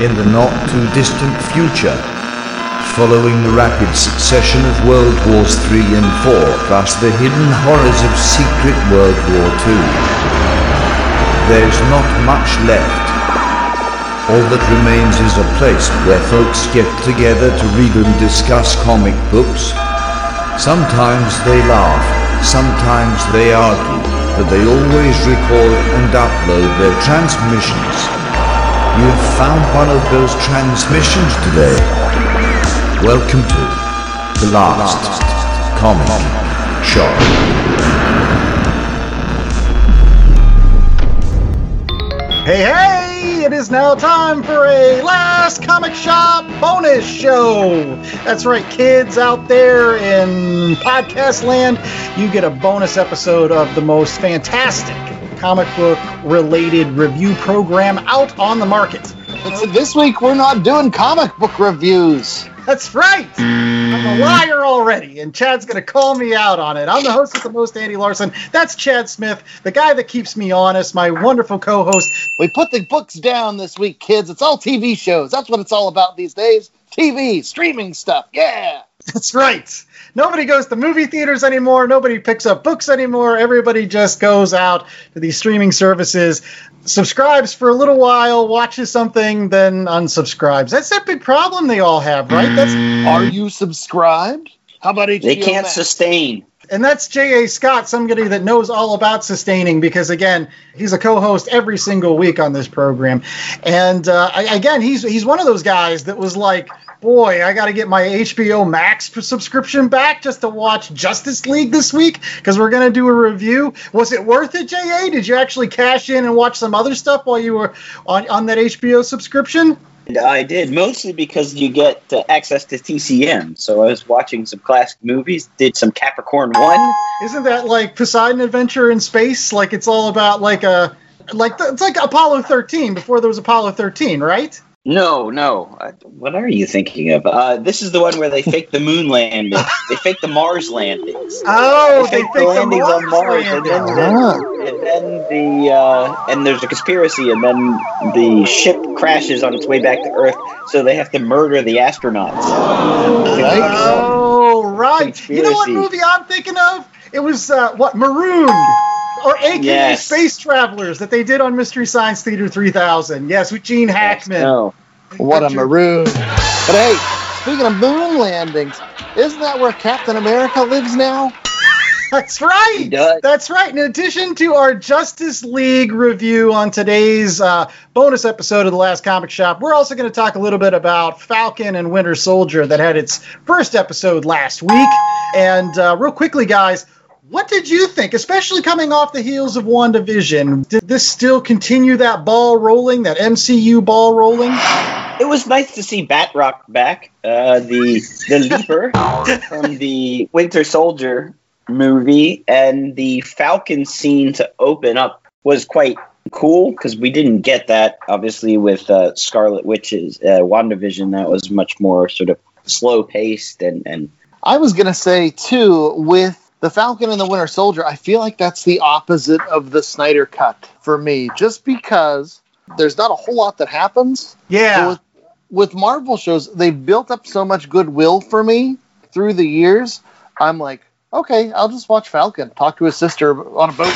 in the not too distant future, following the rapid succession of World Wars III and IV, plus the hidden horrors of Secret World War II. There's not much left. All that remains is a place where folks get together to read and discuss comic books. Sometimes they laugh, sometimes they argue, but they always record and upload their transmissions. You've found one of those transmissions today. Welcome to the last comic shop. Hey, hey! It is now time for a Last Comic Shop bonus show. That's right, kids out there in podcast land, you get a bonus episode of the most fantastic comic book related review program out on the market. So this week we're not doing comic book reviews. That's right. I'm a liar already, and Chad's going to call me out on it. I'm the host with the most, Andy Larson. That's Chad Smith, the guy that keeps me honest, my wonderful co-host. We put the books down this week, kids. It's all TV shows. That's what it's all about these days. TV, streaming stuff. Yeah. That's right. Nobody goes to movie theaters anymore. Nobody picks up books anymore. Everybody just goes out to these streaming services, subscribes for a little while, watches something, then unsubscribes. That's that big problem they all have, right? That's Are you subscribed? How about HBO They can't Max? sustain. And that's J.A. Scott, somebody that knows all about sustaining because again, he's a co-host every single week on this program, and uh, I, again, he's he's one of those guys that was like, boy, I got to get my HBO Max subscription back just to watch Justice League this week because we're gonna do a review. Was it worth it, J.A.? Did you actually cash in and watch some other stuff while you were on on that HBO subscription? And I did mostly because you get uh, access to TCM. So I was watching some classic movies. Did some Capricorn One. Isn't that like Poseidon Adventure in space? Like it's all about like a like it's like Apollo 13 before there was Apollo 13, right? No, no. What are you thinking of? Uh, this is the one where they fake the moon landing. they fake the Mars landings. Oh, they they fake the the landings on Mars, and then. Ah. and then the uh, and there's a conspiracy, and then the ship crashes on its way back to Earth, so they have to murder the astronauts. Oh, right. You know what movie I'm thinking of? It was uh, what Marooned, or AKA Yes. Space Travelers that they did on Mystery Science Theater 3000. Yes, with Gene Hackman. No. What a maroon. But hey, speaking of moon landings, isn't that where Captain America lives now? That's right. He does. That's right. In addition to our Justice League review on today's uh, bonus episode of the Last Comic Shop, we're also going to talk a little bit about Falcon and Winter Soldier that had its first episode last week. And uh, real quickly, guys. What did you think, especially coming off the heels of WandaVision? Did this still continue that ball rolling, that MCU ball rolling? It was nice to see Batroc back, uh, the the leaper from the Winter Soldier movie, and the Falcon scene to open up was quite cool because we didn't get that obviously with uh, Scarlet Witch's uh, WandaVision. That was much more sort of slow paced and and I was gonna say too with the Falcon and the Winter Soldier. I feel like that's the opposite of the Snyder cut for me, just because there's not a whole lot that happens. Yeah. With, with Marvel shows, they've built up so much goodwill for me through the years. I'm like, okay, I'll just watch Falcon, talk to his sister on a boat.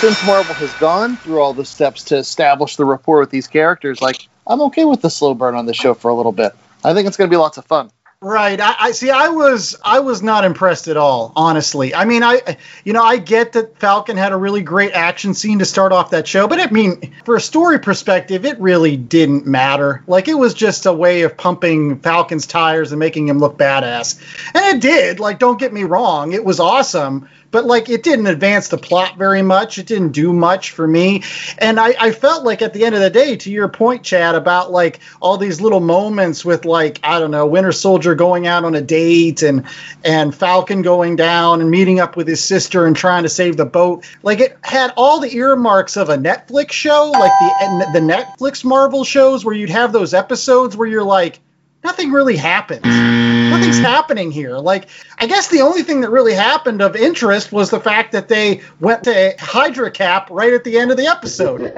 Since Marvel has gone through all the steps to establish the rapport with these characters, like I'm okay with the slow burn on this show for a little bit. I think it's going to be lots of fun. Right. I, I see. I was I was not impressed at all. Honestly. I mean, I you know I get that Falcon had a really great action scene to start off that show, but I mean, for a story perspective, it really didn't matter. Like it was just a way of pumping Falcon's tires and making him look badass, and it did. Like, don't get me wrong, it was awesome. But like it didn't advance the plot very much. It didn't do much for me. And I, I felt like at the end of the day, to your point, Chad, about like all these little moments with like, I don't know, Winter Soldier going out on a date and and Falcon going down and meeting up with his sister and trying to save the boat. Like it had all the earmarks of a Netflix show, like the the Netflix Marvel shows where you'd have those episodes where you're like, nothing really happens. Mm. nothing's happening here. Like, I guess the only thing that really happened of interest was the fact that they went to Hydra Cap right at the end of the episode.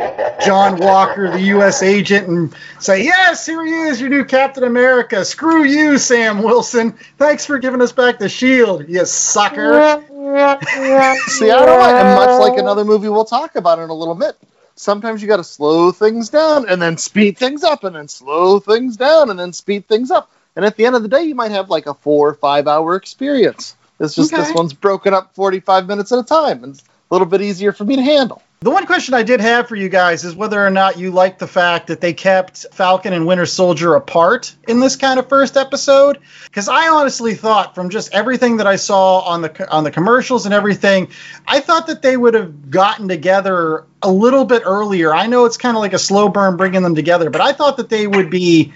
John Walker, the U.S. agent, and say, "Yes, here he is, your new Captain America. Screw you, Sam Wilson. Thanks for giving us back the shield, you sucker." See, I don't like, and much like another movie we'll talk about in a little bit. Sometimes you got to slow things down and then speed things up, and then slow things down and then speed things up. And at the end of the day, you might have like a four or five hour experience. It's just Okay. this one's broken up 45 minutes at a time and it's a little bit easier for me to handle. The one question I did have for you guys is whether or not you like the fact that they kept Falcon and Winter Soldier apart in this kind of first episode. Because I honestly thought, from just everything that I saw on the on the commercials and everything, I thought that they would have gotten together a little bit earlier. I know it's kind of like a slow burn bringing them together, but I thought that they would be,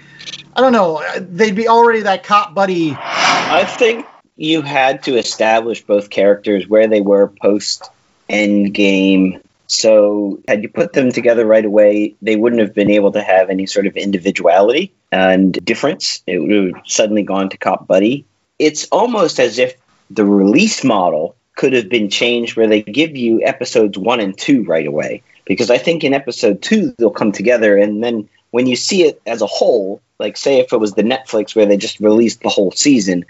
I don't know, they'd be already that cop buddy. I think you had to establish both characters where they were post Endgame. So, had you put them together right away, they wouldn't have been able to have any sort of individuality and difference. It would have suddenly gone to Cop Buddy. It's almost as if the release model could have been changed where they give you episodes one and two right away. Because I think in episode two, they'll come together, and then when you see it as a whole, like say if it was the Netflix where they just released the whole season,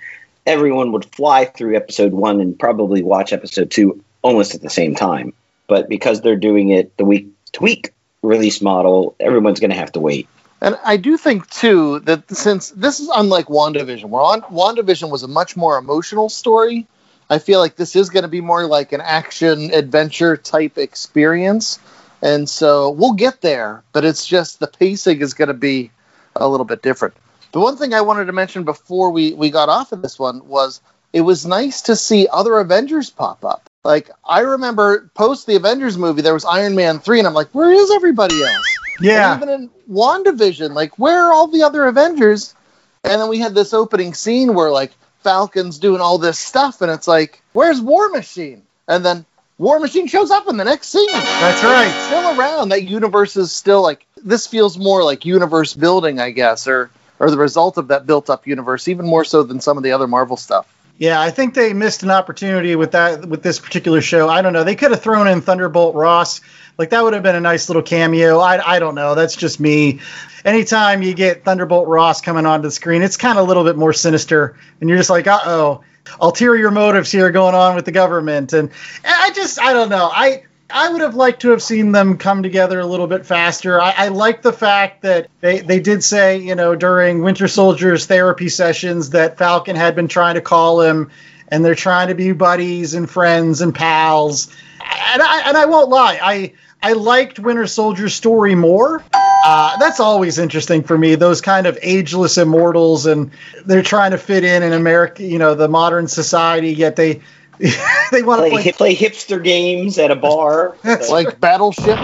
everyone would fly through episode one and probably watch episode two almost at the same time. But because they're doing it the week to week release model, everyone's going to have to wait. And I do think too that since this is unlike WandaVision, where on WandaVision was a much more emotional story, I feel like this is going to be more like an action adventure type experience. And so we'll get there, but it's just the pacing is going to be a little bit different. The one thing I wanted to mention before we, we got off of this one was it was nice to see other Avengers pop up. Like I remember post the Avengers movie, there was Iron Man 3, and I'm like, where is everybody else? Yeah. And even in WandaVision, like, where are all the other Avengers? And then we had this opening scene where, like, Falcon's doing all this stuff, and it's like, where's War Machine? And then War Machine shows up in the next scene. That's right. It's still around. That universe is still, like, this feels more like universe building, I guess, or, or the result of that built up universe, even more so than some of the other Marvel stuff. Yeah, I think they missed an opportunity with that with this particular show. I don't know. They could have thrown in Thunderbolt Ross. Like that would have been a nice little cameo. I, I don't know. That's just me. Anytime you get Thunderbolt Ross coming onto the screen, it's kind of a little bit more sinister, and you're just like, uh oh, ulterior motives here going on with the government. And, and I just, I don't know. I I would have liked to have seen them come together a little bit faster. I, I like the fact that they, they did say, you know, during Winter Soldier's therapy sessions that Falcon had been trying to call him and they're trying to be buddies and friends and pals. And I, and I won't lie, I, I liked Winter Soldier's story more. Uh, that's always interesting for me. Those kind of ageless immortals, and they're trying to fit in in America, you know, the modern society. Yet they they want to Play, play hip, play hipster games at a bar. That's Like Battleship.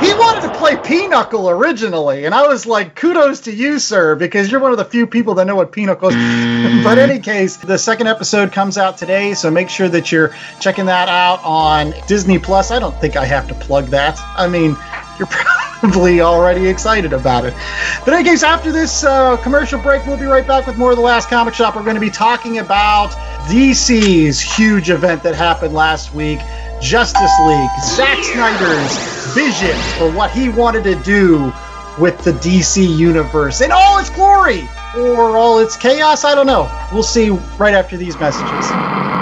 He wanted to play Pinochle originally, and I was like, kudos to you, sir, because you're one of the few people that know what Pinochle is. but in any case, the second episode comes out today, so make sure that you're checking that out on Disney Plus. I don't think I have to plug that. I mean, you're probably already excited about it. But in any case, after this uh, commercial break, we'll be right back with more of the Last Comic Shop. We're going to be talking about DC's huge event that happened last week. Justice League, Zack Snyder's vision for what he wanted to do with the DC universe in all its glory or all its chaos. I don't know. We'll see right after these messages.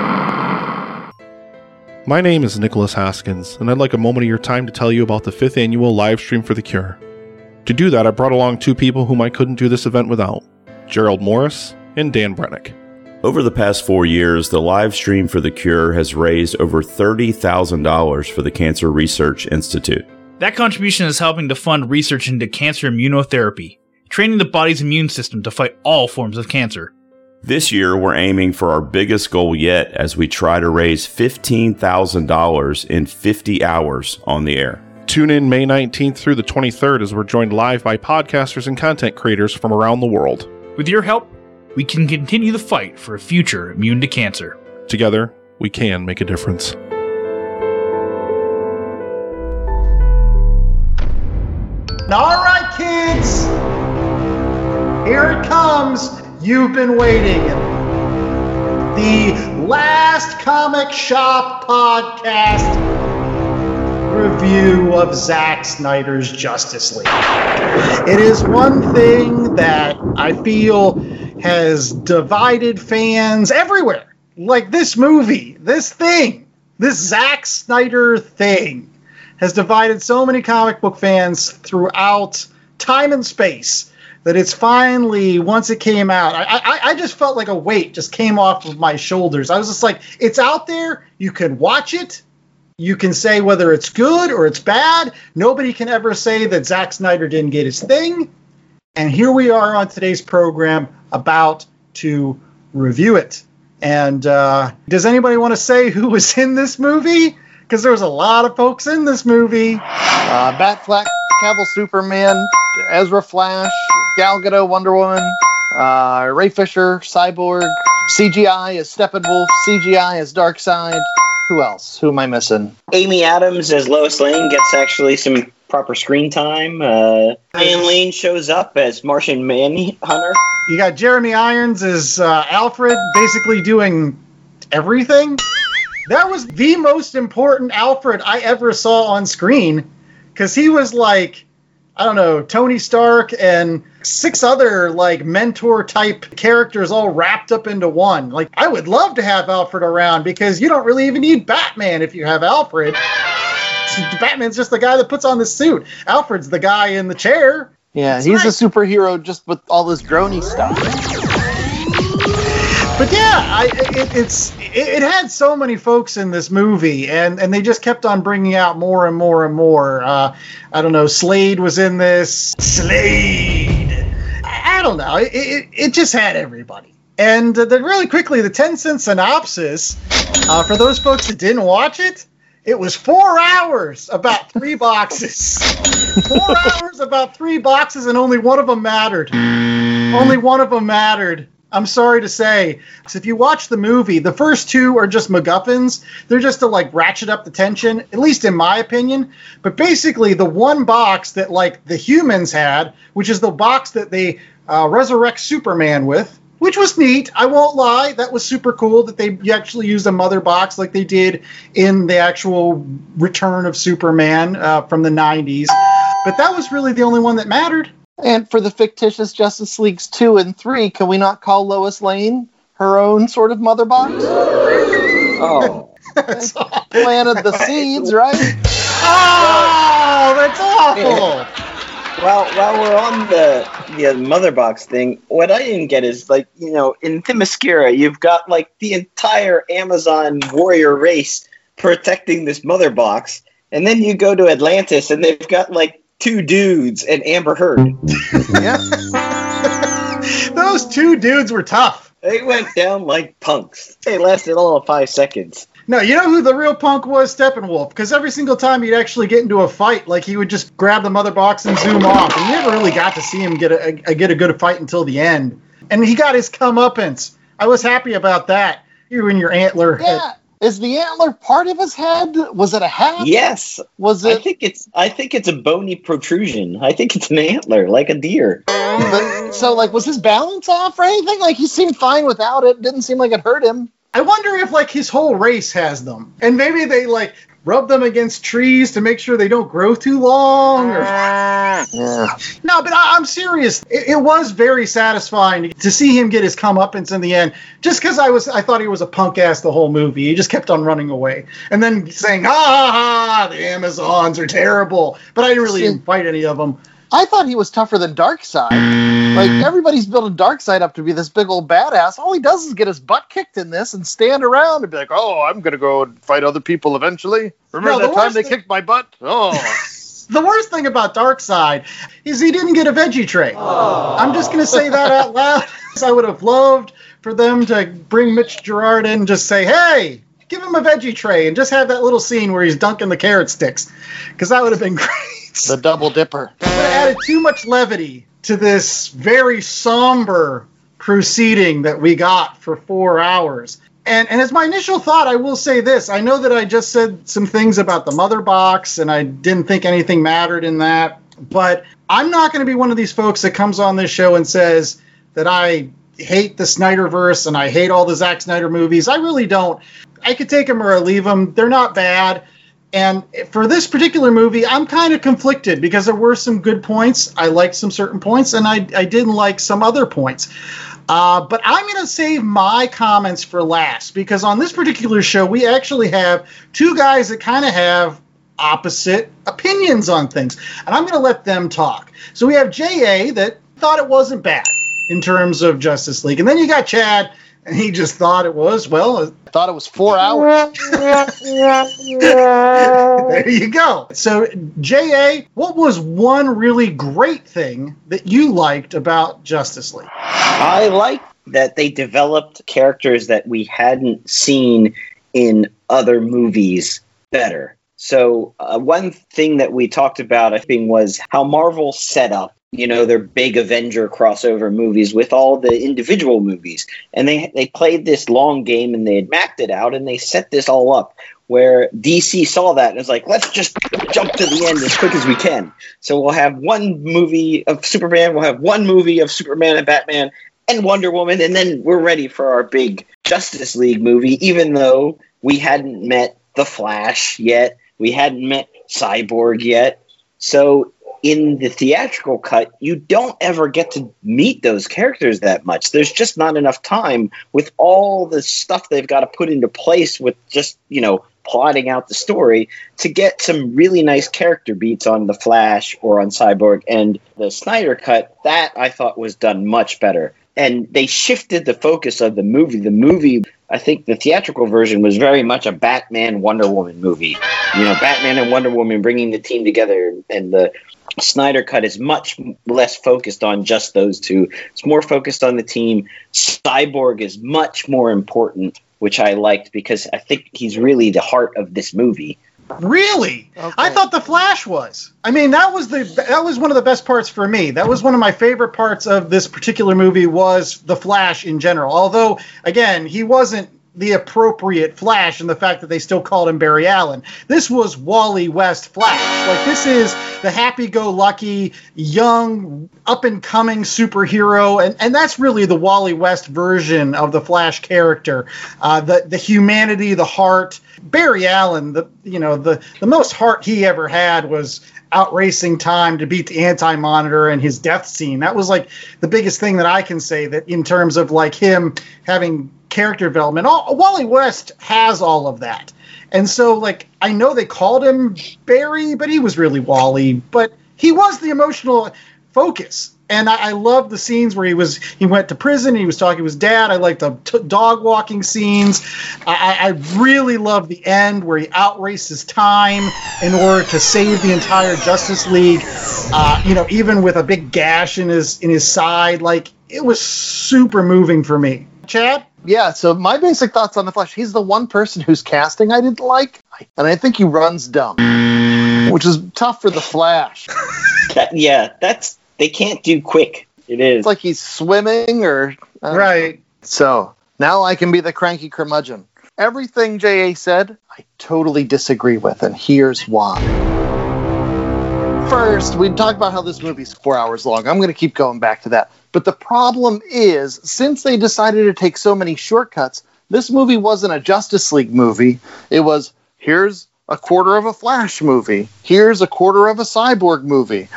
My name is Nicholas Haskins, and I'd like a moment of your time to tell you about the fifth annual live stream for the cure. To do that, I brought along two people whom I couldn't do this event without Gerald Morris and Dan Brennick. Over the past four years, the live stream for the cure has raised over $30,000 for the Cancer Research Institute. That contribution is helping to fund research into cancer immunotherapy, training the body's immune system to fight all forms of cancer. This year, we're aiming for our biggest goal yet as we try to raise $15,000 in 50 hours on the air. Tune in May 19th through the 23rd as we're joined live by podcasters and content creators from around the world. With your help, we can continue the fight for a future immune to cancer. Together, we can make a difference. All right, kids. Here it comes. You've been waiting. The last comic shop podcast review of Zack Snyder's Justice League. It is one thing that I feel has divided fans everywhere. Like this movie, this thing, this Zack Snyder thing has divided so many comic book fans throughout time and space that it's finally once it came out I, I, I just felt like a weight just came off of my shoulders. I was just like it's out there. You can watch it. You can say whether it's good or it's bad. Nobody can ever say that Zack snyder didn't get his thing. And here we are on today's program about to review it. And uh, does anybody want to say who was in this movie? Because there was a lot of folks in this movie. Uh, Batfleck, Cavill Superman, Ezra Flash, Gal Gadot Wonder Woman, uh, Ray Fisher, Cyborg, CGI as Steppenwolf, CGI as Darkseid. Who else? Who am I missing? Amy Adams as Lois Lane gets actually some proper screen time. Uh, Ian Lane shows up as Martian Manhunter. You got Jeremy Irons as uh, Alfred, basically doing everything. That was the most important Alfred I ever saw on screen because he was like, I don't know, Tony Stark and six other like mentor type characters all wrapped up into one. Like, I would love to have Alfred around because you don't really even need Batman if you have Alfred. Batman's just the guy that puts on the suit. Alfred's the guy in the chair. Yeah, he's a superhero just with all this drony stuff. But yeah, I, it, it's it, it had so many folks in this movie, and and they just kept on bringing out more and more and more. Uh, I don't know, Slade was in this. Slade. I, I don't know. It, it it just had everybody. And uh, then really quickly, the ten cent synopsis uh, for those folks that didn't watch it. It was four hours about three boxes. four hours about three boxes, and only one of them mattered. Only one of them mattered. I'm sorry to say. If you watch the movie, the first two are just MacGuffins. They're just to like ratchet up the tension, at least in my opinion. But basically, the one box that like the humans had, which is the box that they uh, resurrect Superman with, which was neat. I won't lie, that was super cool that they actually used a mother box like they did in the actual Return of Superman uh, from the 90s. But that was really the only one that mattered. And for the fictitious Justice Leagues 2 and 3, can we not call Lois Lane her own sort of mother box? Oh. Planted the seeds, right? Oh, that's awful. Well, while we're on the the mother box thing, what I didn't get is like you know in Themyscira you've got like the entire Amazon warrior race protecting this mother box, and then you go to Atlantis and they've got like two dudes and Amber Heard. yeah. Those two dudes were tough. They went down like punks. They lasted all of five seconds. No, you know who the real punk was? Steppenwolf. Because every single time he'd actually get into a fight, like he would just grab the mother box and zoom off. And you never really got to see him get a, a get a good fight until the end. And he got his comeuppance. I was happy about that. You and your antler. head. Yeah. Is the antler part of his head? Was it a hat? Yes, Was it? I think it's I think it's a bony protrusion. I think it's an antler, like a deer. but- so, like, was his balance off or anything? Like, he seemed fine without it. Didn't seem like it hurt him. I wonder if like his whole race has them, and maybe they like rub them against trees to make sure they don't grow too long. Or Yeah. no, but I, I'm serious. It, it was very satisfying to see him get his comeuppance in the end. Just because I was, I thought he was a punk ass the whole movie. He just kept on running away, and then saying, "Ha ha ha! The Amazons are terrible." But I didn't really fight any of them. I thought he was tougher than Darkseid. Like mm. everybody's building Darkseid up to be this big old badass. All he does is get his butt kicked in this and stand around and be like, "Oh, I'm gonna go and fight other people eventually." Remember No, the that time they thing- kicked my butt? Oh, The worst thing about Darkseid is he didn't get a veggie tray. Oh. I'm just going to say that out loud. I would have loved for them to bring Mitch Gerads in and just say, hey, give him a veggie tray and just have that little scene where he's dunking the carrot sticks. Because that would have been great. The double dipper. added too much levity to this very somber proceeding that we got for four hours. And, and as my initial thought, I will say this. I know that I just said some things about the mother box, and I didn't think anything mattered in that. But I'm not going to be one of these folks that comes on this show and says that I hate the Snyderverse and I hate all the Zack Snyder movies. I really don't. I could take them or leave them. They're not bad. And for this particular movie, I'm kind of conflicted because there were some good points. I liked some certain points, and I, I didn't like some other points. Uh, but I'm going to save my comments for last because on this particular show, we actually have two guys that kind of have opposite opinions on things. And I'm going to let them talk. So we have J.A. that thought it wasn't bad in terms of Justice League. And then you got Chad, and he just thought it was, well, I thought it was four hours. there you go. So, J.A., what was one really great thing that you liked about Justice League? I like that they developed characters that we hadn't seen in other movies better. So, uh, one thing that we talked about, I think, was how Marvel set up, you know, their big Avenger crossover movies with all the individual movies. And they, they played this long game and they had mapped it out and they set this all up where DC saw that and was like, let's just jump to the end as quick as we can. So we'll have one movie of Superman, we'll have one movie of Superman and Batman and Wonder Woman, and then we're ready for our big Justice League movie, even though we hadn't met The Flash yet, we hadn't met Cyborg yet. So in the theatrical cut, you don't ever get to meet those characters that much. There's just not enough time with all the stuff they've got to put into place with just, you know, plotting out the story to get some really nice character beats on The Flash or on Cyborg. And the Snyder cut, that I thought was done much better. And they shifted the focus of the movie. The movie, I think the theatrical version was very much a Batman Wonder Woman movie. You know, Batman and Wonder Woman bringing the team together. And the Snyder cut is much less focused on just those two. It's more focused on the team. Cyborg is much more important which I liked because I think he's really the heart of this movie. Really? Okay. I thought the Flash was. I mean, that was the that was one of the best parts for me. That was one of my favorite parts of this particular movie was the Flash in general. Although again, he wasn't the appropriate Flash and the fact that they still called him Barry Allen. This was Wally West Flash. Like this is the happy-go-lucky, young, up-and-coming superhero, and and that's really the Wally West version of the Flash character. Uh, the the humanity, the heart. Barry Allen, the you know the the most heart he ever had was out racing time to beat the anti monitor and his death scene. That was like the biggest thing that I can say that in terms of like him having character development. All, Wally West has all of that. And so like I know they called him Barry, but he was really Wally, but he was the emotional focus. And I, I love the scenes where he was he went to prison. He was talking to his dad. I like the t- dog walking scenes. I, I really love the end where he outraces time in order to save the entire Justice League. Uh, you know, even with a big gash in his in his side, like it was super moving for me. Chad, Yeah, so my basic thoughts on the Flash. He's the one person whose casting I didn't like, and I think he runs dumb, which is tough for the Flash. That, yeah, that's they can't do quick. It is. It's like he's swimming or I right? So now I can be the cranky curmudgeon. Everything JA said, I totally disagree with, and here's why. First, we talked about how this movie's four hours long. I'm going to keep going back to that. But the problem is, since they decided to take so many shortcuts, this movie wasn't a Justice League movie. It was here's a quarter of a Flash movie, here's a quarter of a Cyborg movie.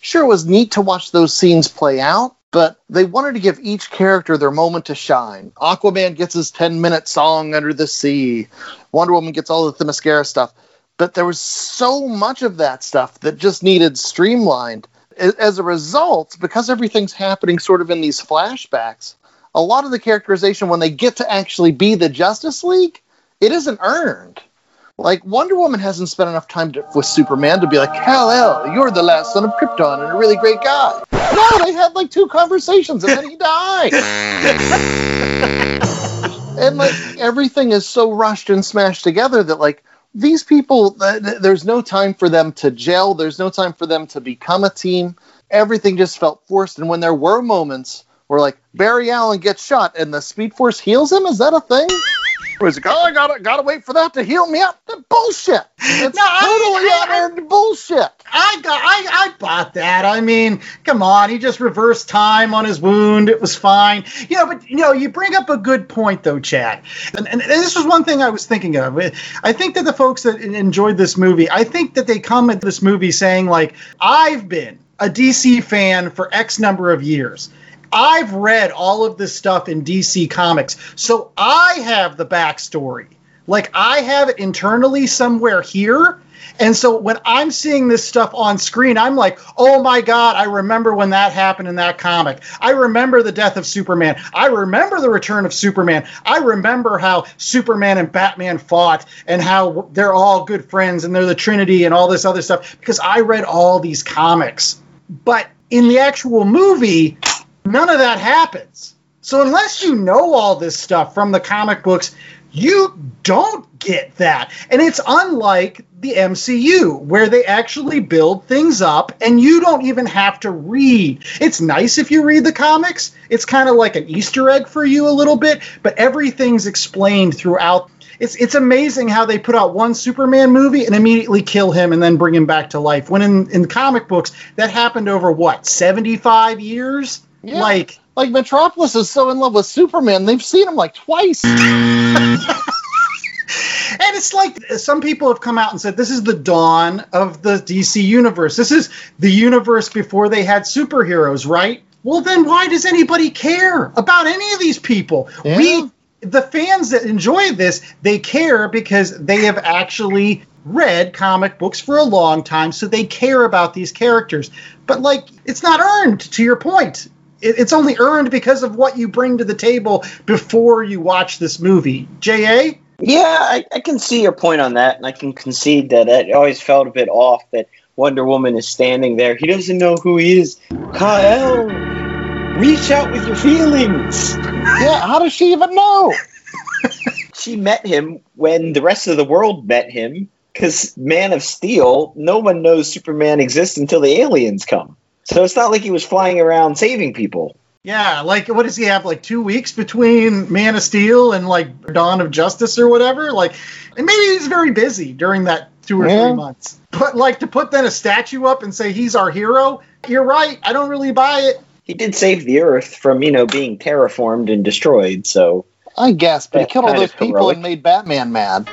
Sure, it was neat to watch those scenes play out, but they wanted to give each character their moment to shine. Aquaman gets his 10 minute song under the sea, Wonder Woman gets all the Themyscira stuff. But there was so much of that stuff that just needed streamlined. As a result, because everything's happening sort of in these flashbacks, a lot of the characterization when they get to actually be the Justice League, it isn't earned. Like Wonder Woman hasn't spent enough time to, with Superman to be like, "Hell, hell, you're the last son of Krypton and a really great guy." No, they had like two conversations and then he died. and like everything is so rushed and smashed together that like these people, uh, th- th- there's no time for them to gel. There's no time for them to become a team. Everything just felt forced. And when there were moments where like Barry Allen gets shot and the Speed Force heals him, is that a thing? Was like, oh, I gotta gotta wait for that to heal me up. That bullshit. It's No, I- totally I- unearned bullshit. I got, I, I bought that. I mean, come on, he just reversed time on his wound. It was fine. You know, but you know, you bring up a good point though, Chad. And, and, and this was one thing I was thinking of. I think that the folks that enjoyed this movie, I think that they come at this movie saying like, I've been a DC fan for X number of years. I've read all of this stuff in DC Comics, so I have the backstory. Like I have it internally somewhere here. And so when I'm seeing this stuff on screen, I'm like, oh my God, I remember when that happened in that comic. I remember the death of Superman. I remember the return of Superman. I remember how Superman and Batman fought and how they're all good friends and they're the Trinity and all this other stuff because I read all these comics. But in the actual movie, none of that happens. So unless you know all this stuff from the comic books, you don't get that. And it's unlike the MCU, where they actually build things up and you don't even have to read. It's nice if you read the comics, it's kind of like an Easter egg for you a little bit, but everything's explained throughout. It's, it's amazing how they put out one Superman movie and immediately kill him and then bring him back to life. When in, in comic books, that happened over what, 75 years? Yeah. Like, Like Metropolis is so in love with Superman, they've seen him like twice. And it's like some people have come out and said this is the dawn of the DC universe. This is the universe before they had superheroes, right? Well, then why does anybody care about any of these people? Yeah. We, the fans that enjoy this, they care because they have actually read comic books for a long time, so they care about these characters. But, like, it's not earned, to your point. It- It's only earned because of what you bring to the table before you watch this movie. J.A.? Yeah, I, I can see your point on that, and I can concede that it always felt a bit off that Wonder Woman is standing there. He doesn't know who he is. Kyle, reach out with your feelings. yeah, how does she even know? She met him when the rest of the world met him, because Man of Steel, no one knows Superman exists until the aliens come. So it's not like he was flying around saving people. Yeah, like what does he have? Like two weeks between Man of Steel and like Dawn of Justice or whatever. Like, and maybe he's very busy during that two or Yeah. three months. But like to put then a statue up and say he's our hero, you're right. I don't really buy it. He did save the Earth from, you know, being terraformed and destroyed, so, I guess, but he killed all those people heroic. and made Batman mad.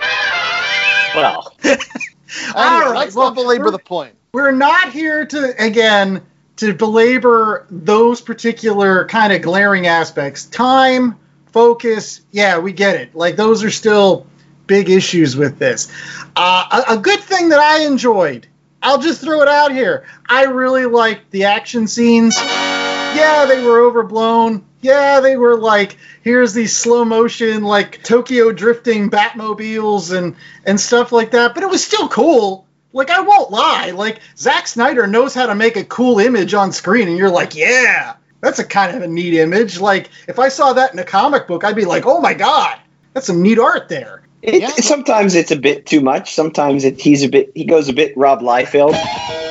well. Anyway, All right, let's well, not belabor the point. We're not here to again to belabor those particular kind of glaring aspects. Time, focus, yeah, we get it. Like those are still big issues with this. Uh, a, a good thing that I enjoyed. I'll just throw it out here. I really liked the action scenes. Yeah, they were overblown. Yeah, they were like here's these slow motion like Tokyo drifting Batmobiles and and stuff like that. But it was still cool. Like I won't lie. Like Zack Snyder knows how to make a cool image on screen, and you're like, yeah, that's a kind of a neat image. Like if I saw that in a comic book, I'd be like, oh my god, that's some neat art there. It, Yeah. Sometimes it's a bit too much. Sometimes it, he's a bit. He goes a bit Rob Liefeld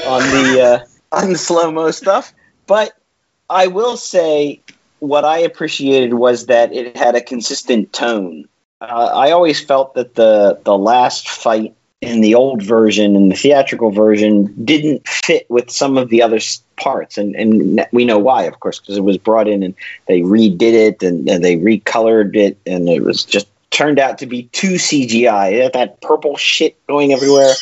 on the uh, on the slow mo stuff. But I will say what I appreciated was that it had a consistent tone. Uh, I always felt that the the last fight in the old version and the theatrical version didn't fit with some of the other parts, and and we know why, of course, because it was brought in and they redid it and, and they recolored it, and it was just turned out to be too CGI. That, purple shit going everywhere,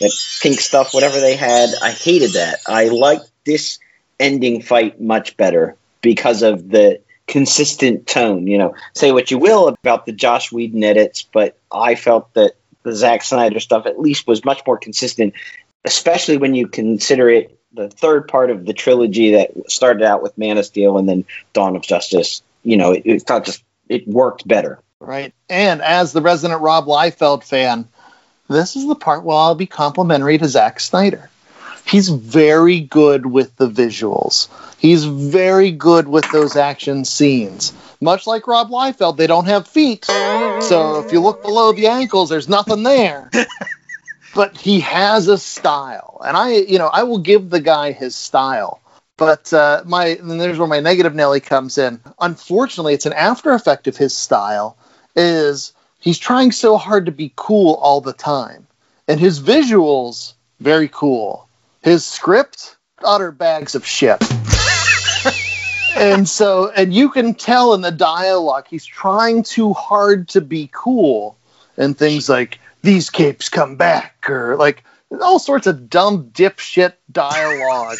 that pink stuff, whatever they had. I hated that. I liked this ending fight much better because of the consistent tone. You know, say what you will about the Joss Whedon edits, but I felt that the Zack Snyder stuff at least was much more consistent, especially when you consider it the third part of the trilogy that started out with Man of Steel and then Dawn of Justice. You know, it, it felt just it worked better. Right. And as the resident Rob Liefeld fan, this is the part where I'll be complimentary to Zack Snyder. He's very good with the visuals. He's very good with those action scenes. Much like Rob Liefeld, they don't have feet. So if you look below the ankles, there's nothing there. but he has a style. And I, you know, I will give the guy his style. But uh, my, and there's where my negative Nelly comes in. Unfortunately, it's an after effect of his style is he's trying so hard to be cool all the time. And his visuals, very cool. His script, utter bags of shit. And so, and you can tell in the dialogue, he's trying too hard to be cool. And things like, these capes come back, or like all sorts of dumb dipshit dialogue.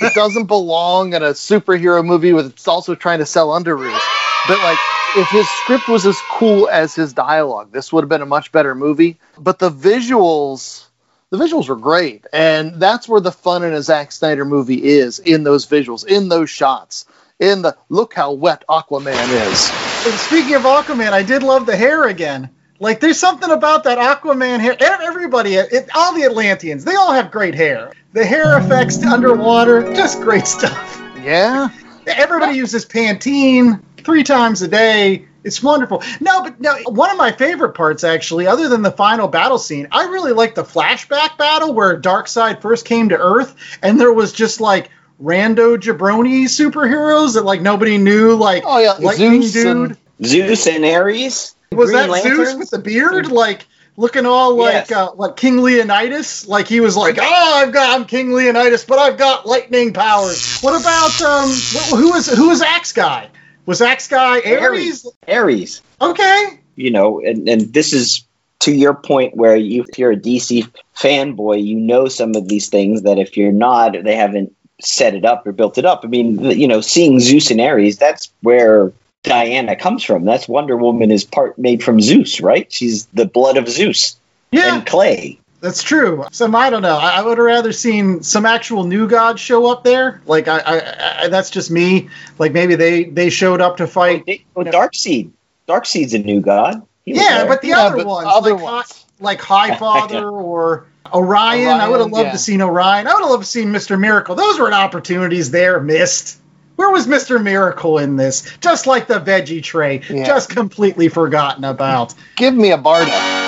it doesn't belong in a superhero movie with it's also trying to sell underoos. But like if his script was as cool as his dialogue, this would have been a much better movie. But the visuals, the visuals were great, and that's where the fun in a Zack Snyder movie is in those visuals, in those shots, in the look how wet Aquaman is. And speaking of Aquaman, I did love the hair again. Like, there's something about that Aquaman hair. Everybody, uh, it, all the Atlanteans, they all have great hair. The hair effects underwater, just great stuff. Yeah, Everybody uses Pantene three times a day. It's wonderful. No, but no, one of my favorite parts, actually, other than the final battle scene, I really like the flashback battle where Darkseid first came to Earth, and there was just like rando jabroni superheroes that like nobody knew, like Oh, yeah, Lightning Zeus Dude. and- Zeus and Ares. was Green that Zeus with the beard, like looking all like Yes. uh, like King Leonidas? Like he was like, oh, I've got I'm King Leonidas, but I've got lightning powers. What about um, wh- who was who was Axe Guy? Was Axe Guy Ares? Ares. Okay, you know, and, and this is to your point where you, if you're a DC fanboy, you know some of these things that if you're not, they haven't set it up or built it up. I mean, you know, seeing Zeus and Ares, that's where Diana comes from. That's Wonder Woman is part made from Zeus, right? She's the blood of Zeus yeah, and clay. that's true. Some I don't know. I, I would have rather seen some actual new gods show up there. Like I, I, I that's just me. Like maybe they they showed up to fight. Oh, oh Darkseid. Darkseid's a new god. He Yeah, there. but the Yeah, other but ones, other like, ones. Hi- like High Father or Orion, I would have loved yeah. to seen Orion. I would have loved to seen Mr. Miracle. Those were opportunities there missed. Where was Mr. Miracle in this? Just like the veggie tray, Yeah. just completely forgotten about. give me a Barda.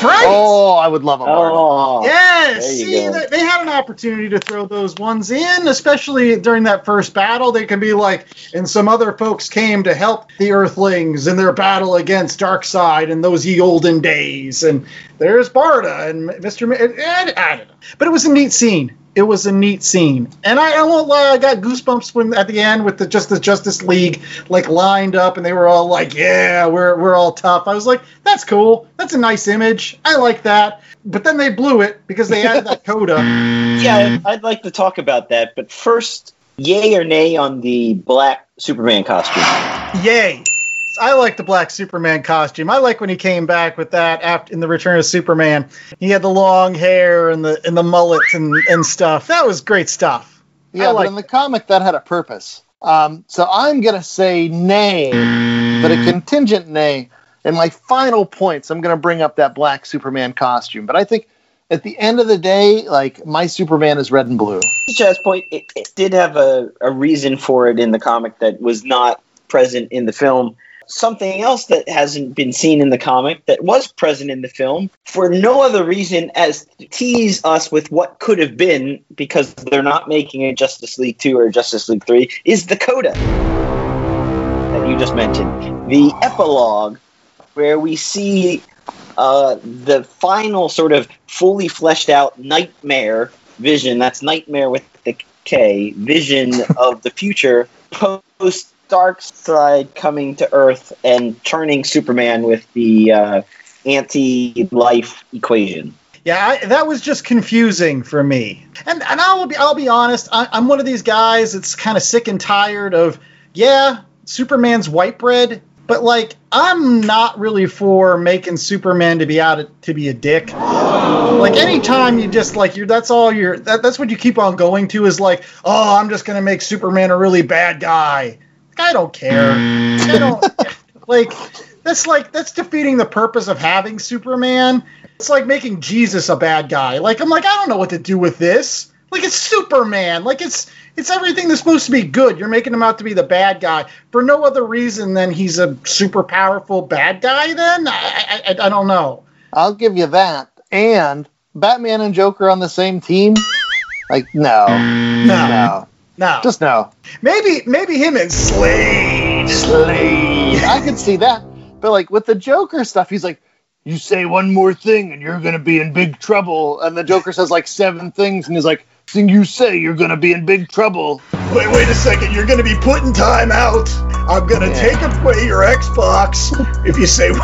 That's right. Oh, I would love a Barda. oh, Yes, see, they, they had an opportunity to throw those ones in, especially during that first battle. They can be like, and some other folks came to help the Earthlings in their battle against Darkseid in those ye olden days. And there's Barda and Mr. Ma- and, and- I don't know, but it was a neat scene. It was a neat scene, and I, I won't lie, I got goosebumps when at the end with the just the Justice League like lined up, and they were all like, "Yeah, we're we're all tough." I was like, "That's cool. That's a nice image. I like that." But then they blew it because they added that coda. Yeah, I'd like to talk about that, but first, yay or nay on the black Superman costume? Yay! I like the black Superman costume. I like when he came back with that after in the Return of Superman. He had the long hair and the and the mullet and, and stuff. That was great stuff. Yeah, but in the comic that had a purpose. Um, so I'm gonna say nay, but a contingent nay. In my final points, I'm gonna bring up that black Superman costume. But I think at the end of the day, like my Superman is red and blue. To Chad's point, it, it did have a, a reason for it in the comic that was not present in the film. Something else that hasn't been seen in the comic that was present in the film for no other reason as to tease us with what could have been because they're not making a Justice League 2 or Justice League 3 is the coda that you just mentioned. The epilogue where we see uh, the final sort of fully fleshed out nightmare vision. That's nightmare with the K vision of the future post Darkseid coming to Earth and turning Superman with the uh, anti-life equation. Yeah, I, that was just confusing for me. And and I'll be I'll be honest. I, I'm one of these guys that's kind of sick and tired of yeah, Superman's white bread, but like I'm not really for making Superman to be out to be a dick. Like anytime you just like you're that's all you're that, that's what you keep on going to is like oh I'm just gonna make Superman a really bad guy. I don't care. I don't mm. like that's like that's defeating the purpose of having Superman. It's like making Jesus a bad guy. Like I'm like I don't know what to do with this. Like it's Superman. Like it's it's everything that's supposed to be good. You're making him out to be the bad guy for no other reason than he's a super powerful bad guy. Then I I, I, I don't know. I'll give you that. And Batman and Joker on the same team? Like no, No, no, no. just now. maybe maybe him and Slade. Slade. I could see that. But like with the Joker stuff, he's like, "You say one more thing and you're gonna be in big trouble," and the Joker says like seven things, and he's like, "Thing you say, you're gonna be in big trouble." Wait, wait a second. You're going to be putting time out. I'm going to Yeah. take away your Xbox if you say one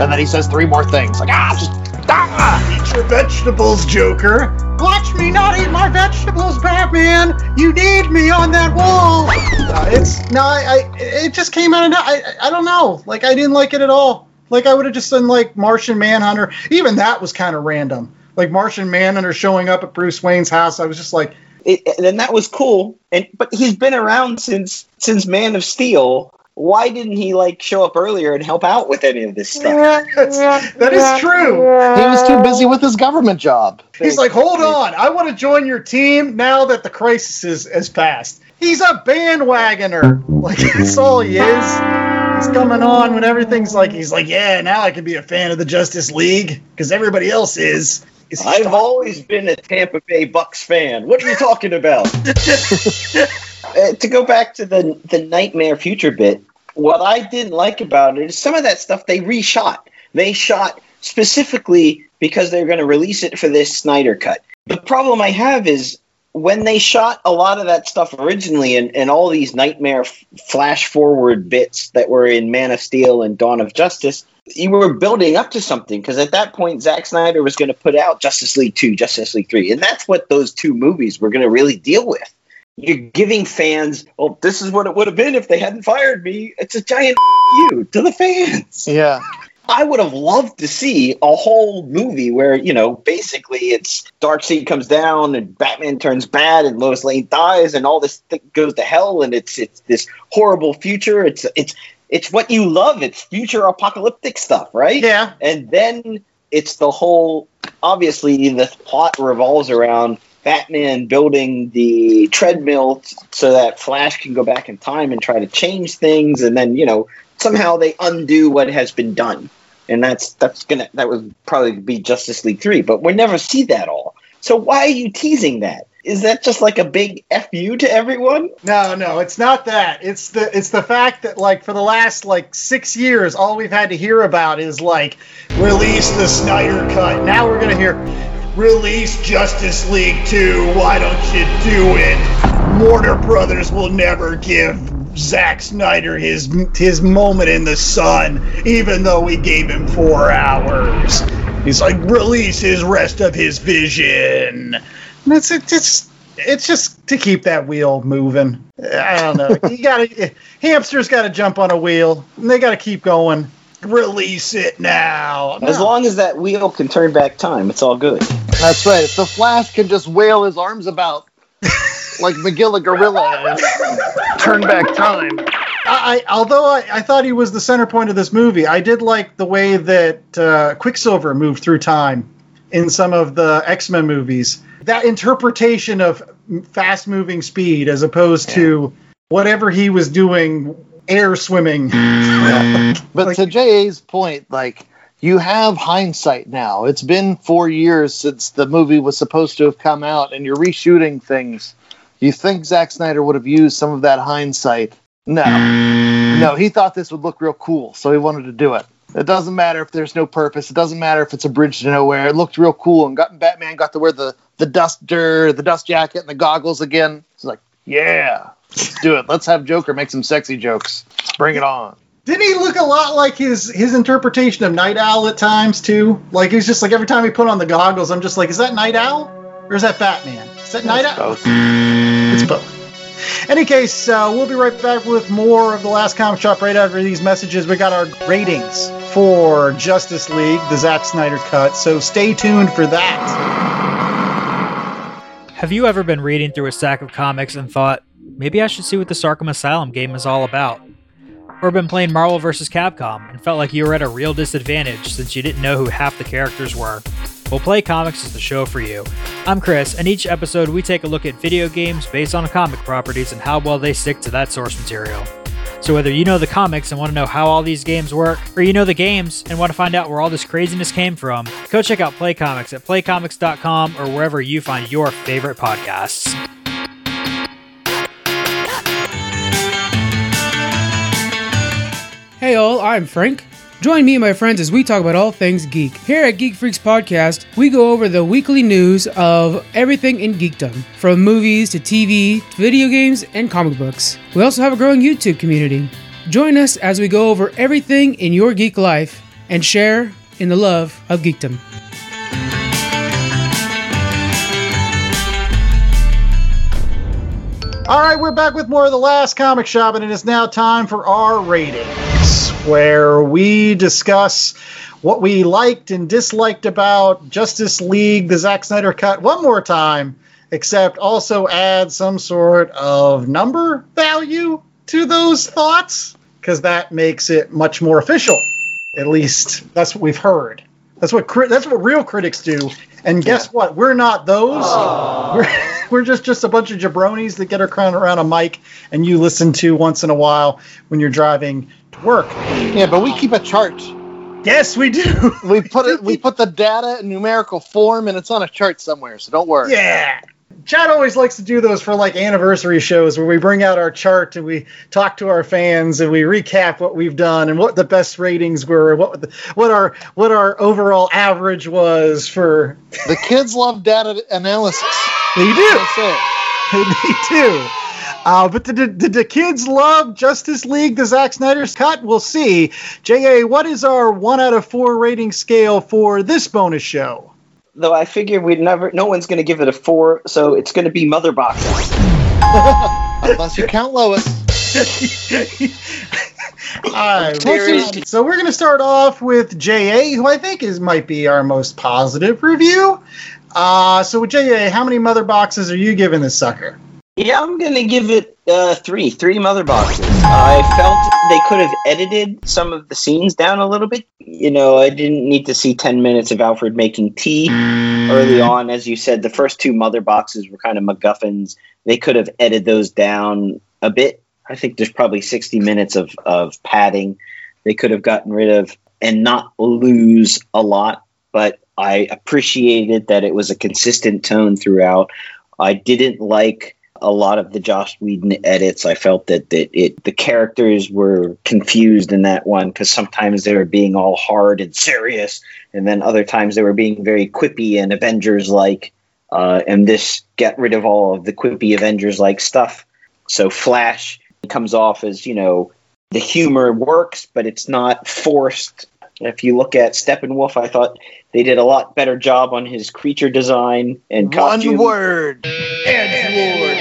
And then he says three more things, like, "Ah, just ah!" eat your vegetables, Joker. Watch me not eat my vegetables, Batman. You need me on that wall. Uh, it's no, I, I, it just came out of no- I, I don't know. Like I didn't like it at all. Like I would have just done like Martian Manhunter. Even that was kind of random. Like Martian Manhunter showing up at Bruce Wayne's house. I was just like, it, and that was cool. And but he's been around since since Man of Steel. Why didn't he like show up earlier and help out with any of this stuff? That's, that is true. He was too busy with his government job. He's like, hold on, I want to join your team now that the crisis is, has passed. He's a bandwagoner. Like, that's all he is. He's coming on when everything's like, he's like, yeah, now I can be a fan of the Justice League because everybody else is. Is I've stop- always been a Tampa Bay Bucs fan. What are you talking about? Uh, to go back to the the Nightmare Future bit, what I didn't like about it is some of that stuff they reshot. They shot specifically because they're going to release it for this Snyder cut. The problem I have is when they shot a lot of that stuff originally and, and all these nightmare f- flash forward bits that were in Man of Steel and Dawn of Justice, you were building up to something because at that point Zack Snyder was going to put out Justice League 2, Justice League 3, and that's what those two movies were going to really deal with. You're giving fans, oh, this is what it would have been if they hadn't fired me. It's a giant you to the fans. Yeah. I would have loved to see a whole movie where, you know, basically it's Darkseid comes down and Batman turns bad and Lois Lane dies and all this thing goes to hell and it's it's this horrible future. It's it's it's what you love. It's future apocalyptic stuff, right? Yeah. And then it's the whole obviously the plot revolves around Batman building the treadmill so that Flash can go back in time and try to change things and then, you know, somehow they undo what has been done. And that's that's gonna that would probably be Justice League 3, but we never see that all. So why are you teasing that? Is that just like a big FU to everyone? No, no, it's not that. It's the it's the fact that like for the last like six years, all we've had to hear about is like release the Snyder cut. Now we're gonna hear release Justice League 2. Why don't you do it? Warner Brothers will never give Zack Snyder his his moment in the sun, even though we gave him four hours. He's like release his rest of his vision. And it's it's it's just to keep that wheel moving. I don't know. You gotta hamsters got to jump on a wheel. And they got to keep going. Release it now. As long as that wheel can turn back time, it's all good. That's right. If the Flash can just wail his arms about like Magilla Gorilla and turn back time. I, I although I, I thought he was the center point of this movie, I did like the way that uh, Quicksilver moved through time in some of the X Men movies. That interpretation of fast moving speed as opposed to whatever he was doing, air swimming. Mm. But Like- to JA's point, like you have hindsight now. It's been four years since the movie was supposed to have come out, and you're reshooting things. You think Zack Snyder would have used some of that hindsight? No, mm. no. He thought this would look real cool, so he wanted to do it. It doesn't matter if there's no purpose. It doesn't matter if it's a bridge to nowhere. It looked real cool, and got, Batman got to wear the the duster, the dust jacket, and the goggles again. It's like, yeah, let's do it. Let's have Joker make some sexy jokes. Let's bring it on. Didn't he look a lot like his his interpretation of Nite Owl at times too? Like he's just like every time he put on the goggles, I'm just like, is that Nite Owl or is that Batman? Is that Nite Owl? Both. It's both. Any case, uh, we'll be right back with more of the last comic shop right after these messages. We got our ratings for Justice League, the Zack Snyder cut, so stay tuned for that. Have you ever been reading through a stack of comics and thought, maybe I should see what this Arkham Asylum game is all about? Or been playing Marvel vs. Capcom and felt like you were at a real disadvantage since you didn't know who half the characters were? Well, Play Comics is the show for you. I'm Chris, and each episode we take a look at video games based on comic properties and how well they stick to that source material. So whether you know the comics and want to know how all these games work, or you know the games and want to find out where all this craziness came from, go check out Play Comics at playcomics.com or wherever you find your favorite podcasts. Hey all, I'm Frank. Join me and my friends as we talk about all things geek. Here at Geek Freaks Podcast, we go over the weekly news of everything in geekdom, from movies to TV, to video games, and comic books. We also have a growing YouTube community. Join us as we go over everything in your geek life and share in the love of geekdom. All right, we're back with more of the last comic shop, and it is now time for our ratings, where we discuss what we liked and disliked about Justice League, the Zack Snyder cut, one more time, except also add some sort of number value to those thoughts, because that makes it much more official. At least that's what we've heard. That's what cri- that's what real critics do. And guess what? We're not those. We're, just just a bunch of jabronis that get around around a mic and you listen to once in a while when you're driving to work. Yeah, but we keep a chart. Yes, we do. We put it. We put the data in numerical form, and it's on a chart somewhere. So don't worry. Yeah. Chad always likes to do those for like anniversary shows where we bring out our chart and we talk to our fans and we recap what we've done and what the best ratings were, what the, what our what our overall average was for. The kids love data analysis. They do. They do. Uh, but did, did, did the kids love Justice League, the Zack Snyder's cut? We'll see. JA, what is our one out of four rating scale for this bonus show? Though I figure we'd never, no one's going to give it a four, so it's going to be Mother Boxes. Unless you count Lois. All right, There so we're going to start off with JA, who I think is might be our most positive review. Uh, so with JA, how many mother boxes are you giving this sucker? Yeah, I'm going to give it uh, three, three Mother Boxes. I felt they could have edited some of the scenes down a little bit. You know, I didn't need to see 10 minutes of Alfred making tea early on. As you said, the first two Mother Boxes were kind of MacGuffins. They could have edited those down a bit. I think there's probably 60 minutes of, of padding they could have gotten rid of and not lose a lot. But I appreciated that it was a consistent tone throughout. I didn't like a lot of the Joss Whedon edits. I felt that, that it the characters were confused in that one because sometimes they were being all hard and serious, and then other times they were being very quippy and Avengers like. Uh, and this get rid of all of the quippy Avengers like stuff. So Flash comes off as you know the humor works, but it's not forced. If you look at Steppenwolf, I thought they did a lot better job on his creature design and costume. One word.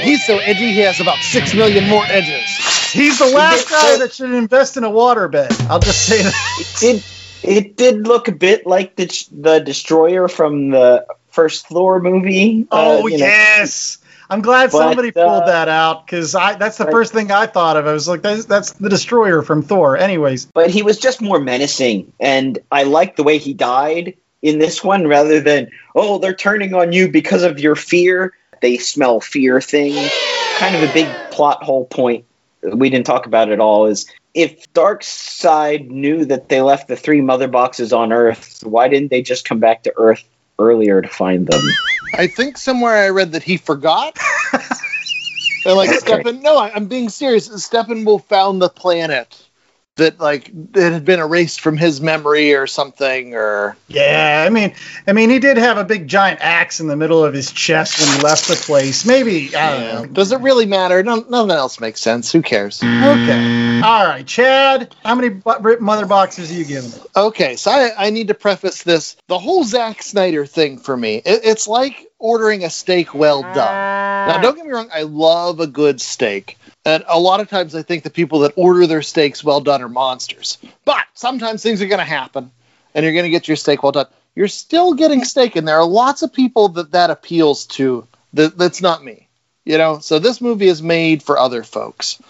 He's so edgy. He has about six million more edges. He's the last guy that should invest in a waterbed. I'll just say that. It did. It did look a bit like the the destroyer from the first Thor movie. Oh uh, you know. yes. I'm glad But, somebody pulled uh, that out because I that's the but- first thing I thought of. I was like, that's, that's the destroyer from Thor. Anyways, but he was just more menacing, and I liked the way he died in this one, rather than oh they're turning on you because of your fear. They smell fear thing. Kind of a big plot hole point we didn't talk about at all is if Darkseid knew that they left the three mother boxes on Earth, why didn't they just come back to Earth earlier to find them? I think somewhere I read that he forgot. and like Steppen, no, I- I'm being serious. Steppenwolf found the planet that like it had been erased from his memory or something, or yeah, I mean, I mean, he did have a big giant axe in the middle of his chest when he left the place. Maybe I don't know. does it really matter? None, nothing else makes sense. Who cares? Okay, all right, Chad, how many bu- mother boxes are you giving it? Okay, so I, I need to preface this. The whole Zack Snyder thing for me, it, it's like ordering a steak well done. Now, don't get me wrong, I love a good steak. And a lot of times I think the people that order their steaks well done are monsters. But sometimes things are going to happen and you're going to get your steak well done. You're still getting steak, and there are lots of people that that appeals to. That, that's not me. You know, so this movie is made for other folks.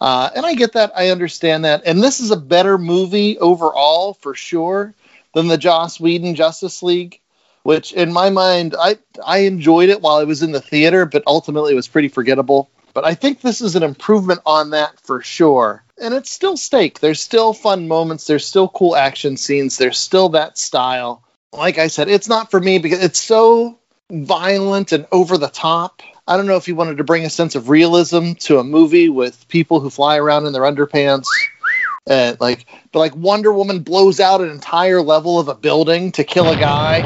Uh, and I get that. I understand that. And this is a better movie overall, for sure, than the Joss Whedon Justice League, which, in my mind, I, I enjoyed it while I was in the theater, but ultimately it was pretty forgettable. But I think this is an improvement on that for sure. And it's still steak. There's still fun moments. There's still cool action scenes. There's still that style. Like I said, it's not for me because it's so violent and over the top. I don't know if he wanted to bring a sense of realism to a movie with people who fly around in their underpants And like, but like Wonder Woman blows out an entire level of a building to kill a guy,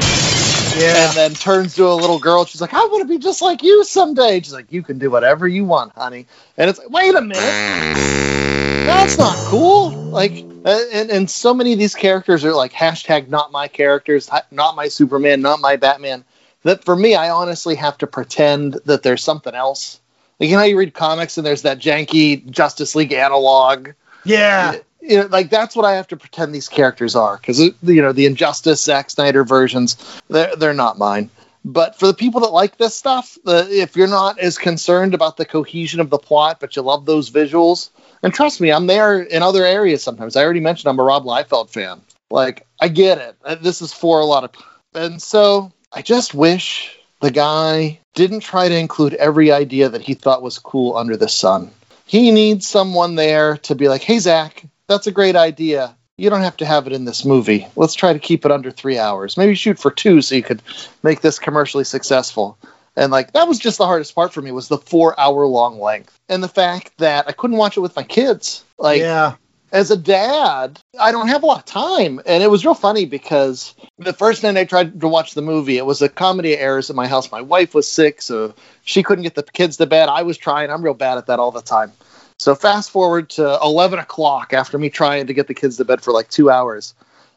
Yeah. and then turns to a little girl. She's like, "I want to be just like you someday." She's like, "You can do whatever you want, honey." And it's like, wait a minute, that's not cool. Like, uh, and and so many of these characters are like hashtag not my characters, not my Superman, not my Batman. That for me, I honestly have to pretend that there's something else. Like you know, how you read comics and there's that janky Justice League analog Yeah. You know, like that's what I have to pretend these characters are because you know the Injustice Zack Snyder versions they're they're not mine. But for the people that like this stuff, if you're not as concerned about the cohesion of the plot, but you love those visuals, and trust me, I'm there in other areas sometimes. I already mentioned I'm a Rob Liefeld fan. Like I get it. Uh, This is for a lot of, and so I just wish the guy didn't try to include every idea that he thought was cool under the sun. He needs someone there to be like, hey, Zack, that's a great idea. You don't have to have it in this movie. Let's try to keep it under three hours. Maybe shoot for two so you could make this commercially successful. And like that was just the hardest part for me was the four hour long length. And the fact that I couldn't watch it with my kids. Like yeah. as a dad, I don't have a lot of time. And it was real funny because the first night I tried to watch the movie, it was a comedy of errors at my house. My wife was sick, so she couldn't get the kids to bed. I was trying. I'm real bad at that all the time. So fast forward to 11 o'clock after me trying to get the kids to bed for like two hours.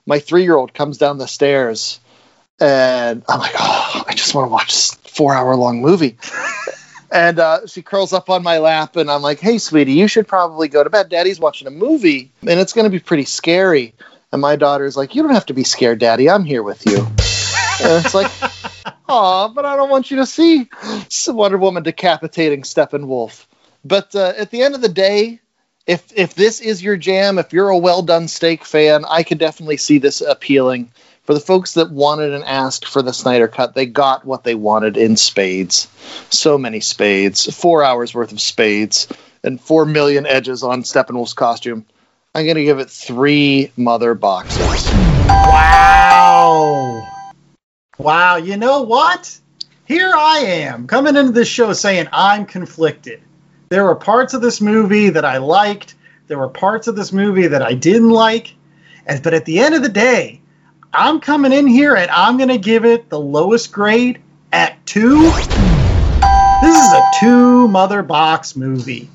My three year old comes down the stairs and I'm like, oh, I just want to watch this four hour long movie. and uh, she curls up on my lap and I'm like, hey, sweetie, you should probably go to bed. Daddy's watching a movie and it's going to be pretty scary. And my daughter's like, you don't have to be scared, Daddy. I'm here with you. and it's like, oh, but I don't want you to see Wonder Woman decapitating Steppenwolf. But uh, at the end of the day, if if this is your jam, if you're a well done steak fan, I could definitely see this appealing. For the folks that wanted and asked for the Snyder Cut, they got what they wanted in spades. So many spades, four hours worth of spades, and four million edges on Steppenwolf's costume. I'm gonna give it three mother boxes. Wow. Wow. You know what? Here I am coming into this show saying I'm conflicted. There were parts of this movie that I liked. There were parts of this movie that I didn't like. And, but at the end of the day, I'm coming in here and I'm going to give it the lowest grade at two. This is a two mother box movie.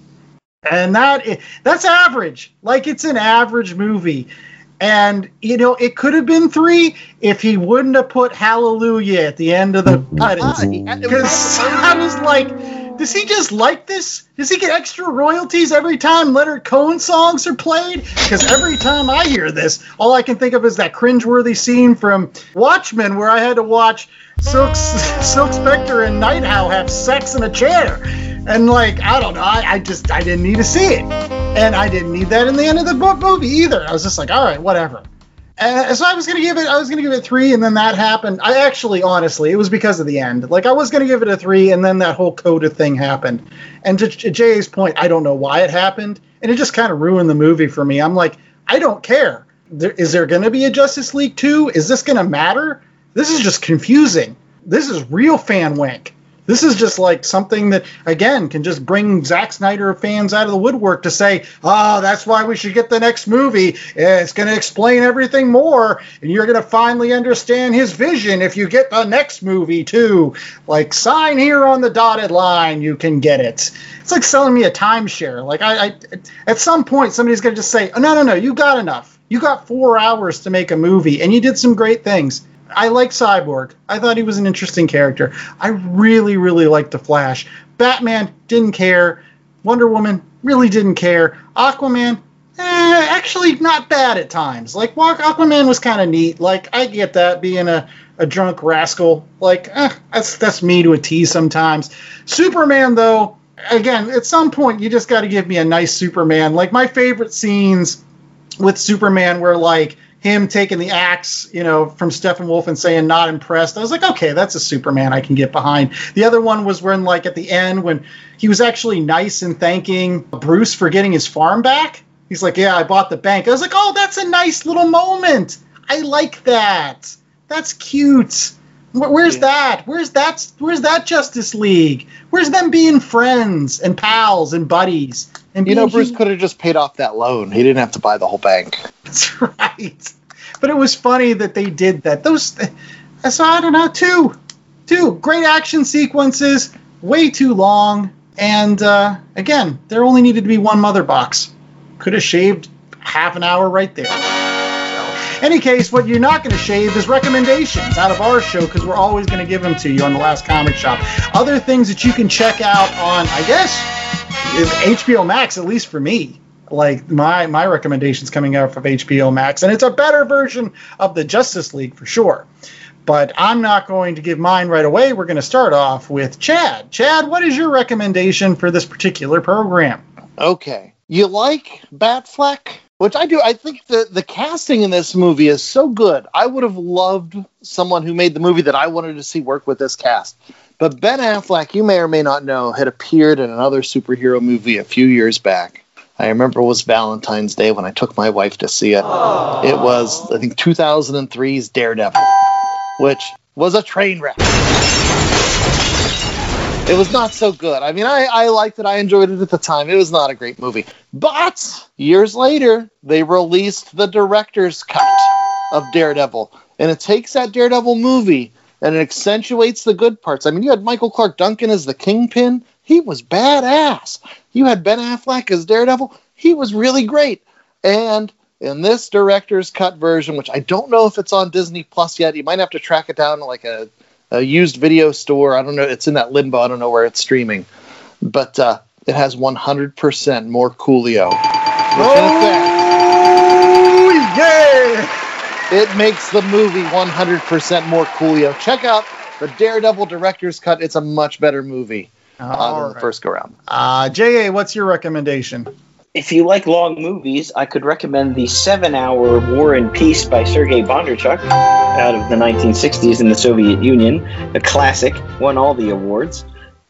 And that that's average. Like it's an average movie. And you know, it could have been three if he wouldn't have put hallelujah at the end of the credits. Because I was like, does he just like this? Does he get extra royalties every time Leonard Cohen songs are played? Because every time I hear this, all I can think of is that cringeworthy scene from Watchmen where I had to watch Silk, Silk Spectre and Nite Owl have sex in a chair. And like, I don't know, I, I just I didn't need to see it. And I didn't need that in the end of the bo- movie either. I was just like, all right, whatever. And so I was gonna give it. I was gonna give it three, and then that happened. I actually, honestly, it was because of the end. Like I was gonna give it a three, and then that whole coda thing happened. And to, to Jay's point, I don't know why it happened, and it just kind of ruined the movie for me. I'm like, I don't care. There, is there gonna be a Justice League two? Is this gonna matter? This is just confusing. This is real fan wank. This is just like something that, again, can just bring Zack Snyder fans out of the woodwork to say, oh, that's why we should get the next movie. It's going to explain everything more, and you're going to finally understand his vision if you get the next movie, too. Like, sign here on the dotted line, you can get it. It's like selling me a timeshare. Like, I, I at some point, somebody's going to just say, oh, no, no, no, you got enough. You got four hours to make a movie, and you did some great things. I like Cyborg. I thought he was an interesting character. I really, really liked The Flash. Batman didn't care. Wonder Woman really didn't care. Aquaman, eh, actually not bad at times. Like Aquaman was kind of neat. Like I get that being a, a drunk rascal. Like eh, that's that's me to a T sometimes. Superman though, again, at some point you just got to give me a nice Superman. Like my favorite scenes with Superman were like him taking the axe, you know, from Steppenwolf and saying not impressed. I was like, okay, that's a Superman I can get behind. The other one was when like at the end when he was actually nice and thanking Bruce for getting his farm back. He's like, yeah, I bought the bank. I was like, oh, that's a nice little moment. I like that. That's cute. Wh- Where's that? Where's that? Where's that Justice League? Where's them being friends and pals and buddies? And You know, Bruce could have just paid off that loan. He didn't have to buy the whole bank. That's right. But it was funny that they did that. Those, so I don't know, two, two great action sequences, way too long, and uh, again, there only needed to be one mother box. Could have shaved half an hour right there. So, any case, what you're not going to shave is recommendations out of our show because we're always going to give them to you on the Last Comic Shop. Other things that you can check out on, I guess, is HBO Max, at least for me like my my recommendations coming out of HBO Max, and it's a better version of the Justice League for sure. But I'm not going to give mine right away. We're going to start off with Chad. Chad, what is your recommendation for this particular program? Okay. You like Batfleck? Which I do. I think the, the casting in this movie is so good. I would have loved someone who made the movie that I wanted to see work with this cast. But Ben Affleck, you may or may not know, had appeared in another superhero movie a few years back. I remember it was Valentine's Day when I took my wife to see it. It was, I think, 2003's Daredevil, which was a train wreck. It was not so good. I mean, I, I liked it. I enjoyed it at the time. It was not a great movie. But years later, they released the director's cut of Daredevil. And it takes that Daredevil movie and it accentuates the good parts. I mean, you had Michael Clarke Duncan as the Kingpin. He was badass. You had Ben Affleck as Daredevil. He was really great. And in this director's cut version, which I don't know if it's on Disney Plus yet, you might have to track it down like a, a used video store. I don't know. It's in that limbo. I don't know where it's streaming. But uh, it has 100% more Coolio. Which in effect, Oh yeah! it makes the movie 100% more Coolio. Check out the Daredevil director's cut. It's a much better movie uh, All than the first go round. Uh, Ja, what's your recommendation? If you like long movies, I could recommend the seven-hour War and Peace by Sergei Bondarchuk out of the 1960s in the Soviet Union. A classic, won all the awards.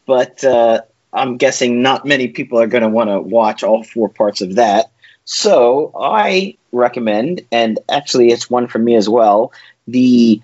But uh, I'm guessing not many people are going to want to watch all four parts of that. So I recommend, and actually it's one for me as well, the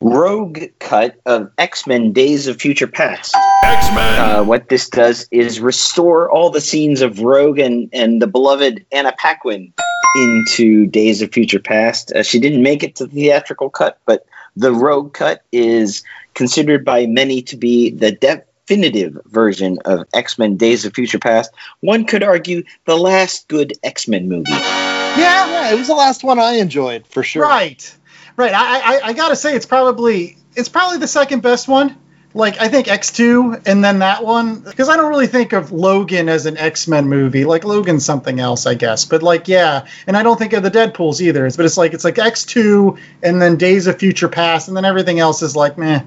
Rogue cut of X Men Days of Future Past. X-Men. Uh, what this does is restore all the scenes of Rogue and, and the beloved Anna Paquin into Days of Future Past. Uh, she didn't make it to the theatrical cut, but the Rogue cut is considered by many to be the definitive version of X Men Days of Future Past. One could argue the last good X Men movie. Yeah, Yeah, it was the last one I enjoyed for sure. right, right. I, I I gotta say it's probably it's probably the second best one. Like I think X two and then that one because I don't really think of Logan as an X Men movie. Like Logan's something else, I guess. But like yeah, and I don't think of the Deadpool's either. But it's like it's like X two and then Days of Future Past and then everything else is like meh,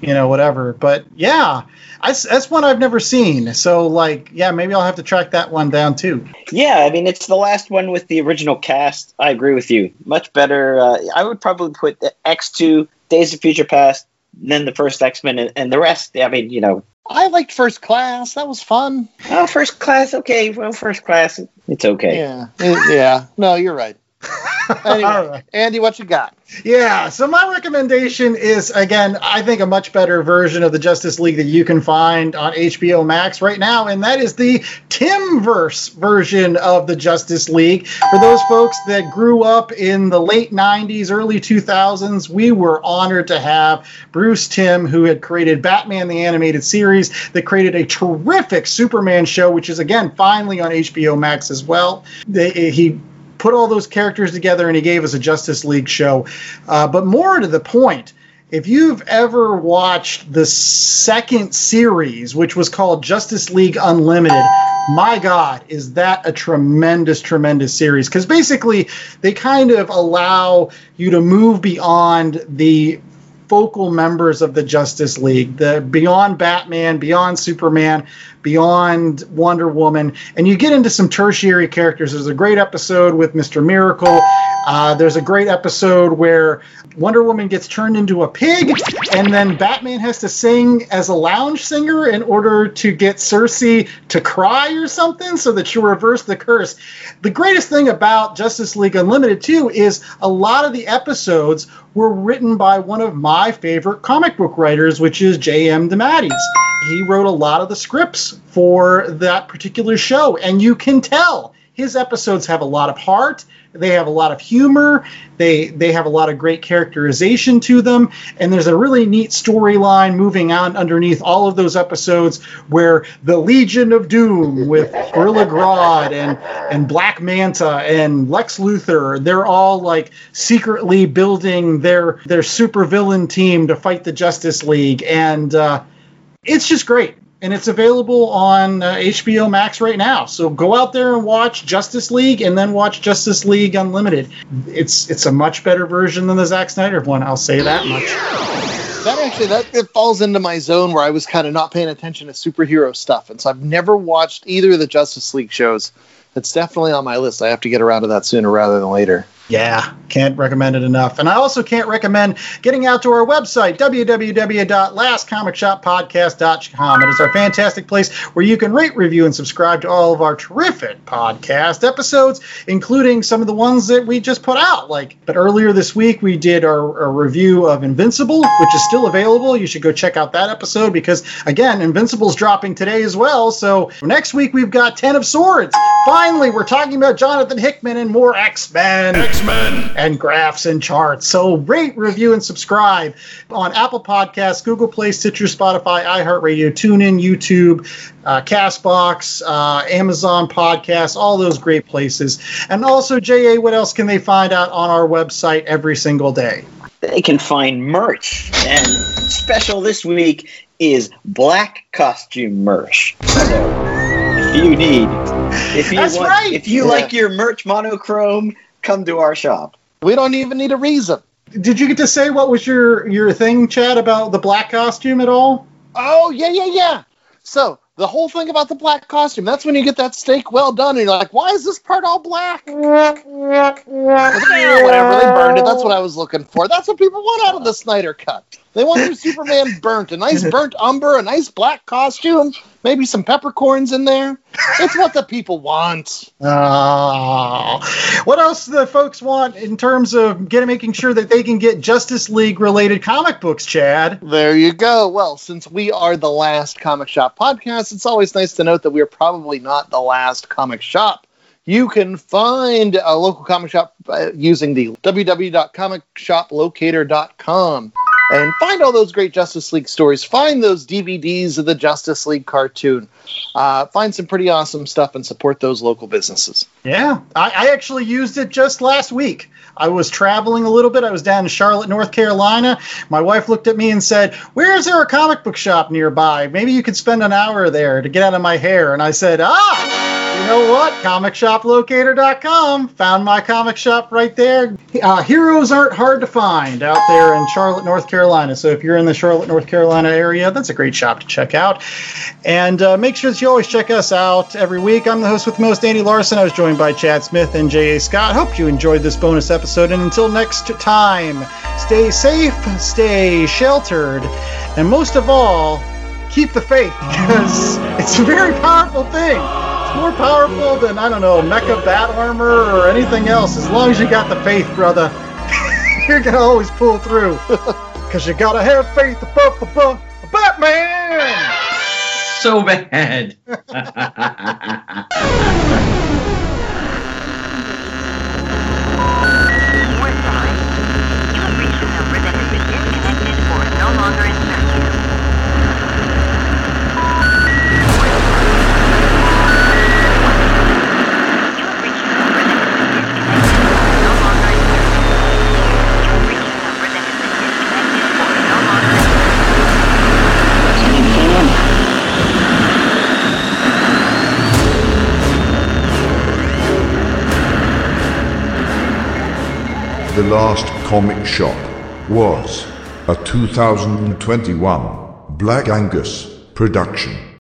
you know whatever. But yeah, I, that's one I've never seen. So like yeah, maybe I'll have to track that one down too. Yeah, I mean it's the last one with the original cast. I agree with you. Much better. Uh, I would probably put X two, Days of Future Past, then the first X Men, and, and the rest. I mean, you know, I liked First Class. That was fun. oh, first class, okay. Well, first class, it's okay. Yeah. Yeah. No, you're right. Anyway, right. Andy, what you got? Yeah, so my recommendation is again, I think a much better version of the Justice League that you can find on HBO Max right now, and that is the Timmverse version of the Justice League. For those folks that grew up in the late 90s, early 2000s, we were honored to have Bruce Timm, who had created Batman the Animated Series, that created a terrific Superman show, which is again finally on HBO Max as well. They, he put all those characters together and he gave us a Justice League show. Uh, but more to the point, if you've ever watched the second series, which was called Justice League Unlimited, my God, is that a tremendous, tremendous series? Because basically, they kind of allow you to move beyond the focal members of the Justice League, the beyond Batman, beyond Superman, beyond Wonder Woman, and you get into some tertiary characters. There's a great episode with Mr. Miracle. Uh, there's a great episode where Wonder Woman gets turned into a pig, and then Batman has to sing as a lounge singer in order to get Circe to cry or something so that you reverse the curse. The greatest thing about Justice League Unlimited, too, is a lot of the episodes were written by one of my favorite comic book writers, which is J.M. DeMatteis. He wrote a lot of the scripts for that particular show, and you can tell his episodes have a lot of heart. They have a lot of humor. They they have a lot of great characterization to them, and there's a really neat storyline moving on underneath all of those episodes where the Legion of Doom with Gorilla Grodd and and Black Manta and Lex Luthor, they're all like secretly building their their supervillain team to fight the Justice League, and uh, it's just great and it's available on uh, HBO Max right now. So go out there and watch Justice League, and then watch Justice League Unlimited. It's it's a much better version than the Zack Snyder one. I'll say that much. That actually that it falls into my zone where I was kind of not paying attention to superhero stuff, and so I've never watched either of the Justice League shows. It's definitely on my list. I have to get around to that sooner rather than later. Yeah, can't recommend it enough. And I also can't recommend getting out to our website, www.lastcomicshoppodcast.com. It is our fantastic place where you can rate, review, and subscribe to all of our terrific podcast episodes, including some of the ones that we just put out. Like, but earlier this week we did our, our review of Invincible, which is still available. You should go check out that episode because, again, Invincible's dropping today as well. So next week we've got Ten of Swords. Finally, we're talking about Jonathan Hickman and more X Men. X-Men. and graphs and charts. So rate, review, and subscribe on Apple Podcasts, Google Play, Stitcher, Spotify, iHeartRadio, TuneIn, YouTube, uh, Castbox, uh, Amazon Podcasts, all those great places. And also, JA, what else can they find out on our website every single day? They can find merch, and special this week is black costume merch. So if you need, if you That's want, right. if you Yeah. like your merch monochrome, come to our shop. We don't even need a reason. Did you get to say what was your, your thing, Chad, about the black costume at all? Oh yeah, yeah, yeah. So the whole thing about the black costume, that's when you get that steak well done, and you're like, why is this part all black? Yeah, whatever, they burned it. That's what I was looking for. That's what people want out of the Snyder cut. They want their Superman burnt. A nice burnt umber, a nice black costume, maybe some peppercorns in there. It's what the people want. Oh. What else do the folks want in terms of getting making sure that they can get Justice League related comic books, Chad? There you go. Well, since we are the last comic shop podcast, it's always nice to note that we are probably not the last comic shop. You can find a local comic shop uh, using the www.comicshoplocator.com and find all those great Justice League stories. Find those DVDs of the Justice League cartoon. Uh, find some pretty awesome stuff and support those local businesses. Yeah, I, I actually used it just last week. I was traveling a little bit. I was down in Charlotte, North Carolina. My wife looked at me and said, Where is there a comic book shop nearby? Maybe you could spend an hour there to get out of my hair. And I said, Ah, you know what? ComicShopLocator.com. Found my comic shop right there. Uh, heroes aren't hard to find out there in Charlotte, North Carolina. So if you're in the Charlotte, North Carolina area, that's a great shop to check out. And uh, make sure that you always check us out every week. I'm the host with the most, Andy Larson. I was joined by Chad Smith and J.A. Scott. Hope you enjoyed this bonus episode. And until next time, stay safe, stay sheltered, and most of all, keep the faith because it's a very powerful thing. More powerful than, I don't know, mecha bat armor or anything else. As long as you got the faith, brother, you're going to always pull through because you got to have faith. Above, above, Batman! So bad. The Last Comic Shop was a 2021 Black Angus production.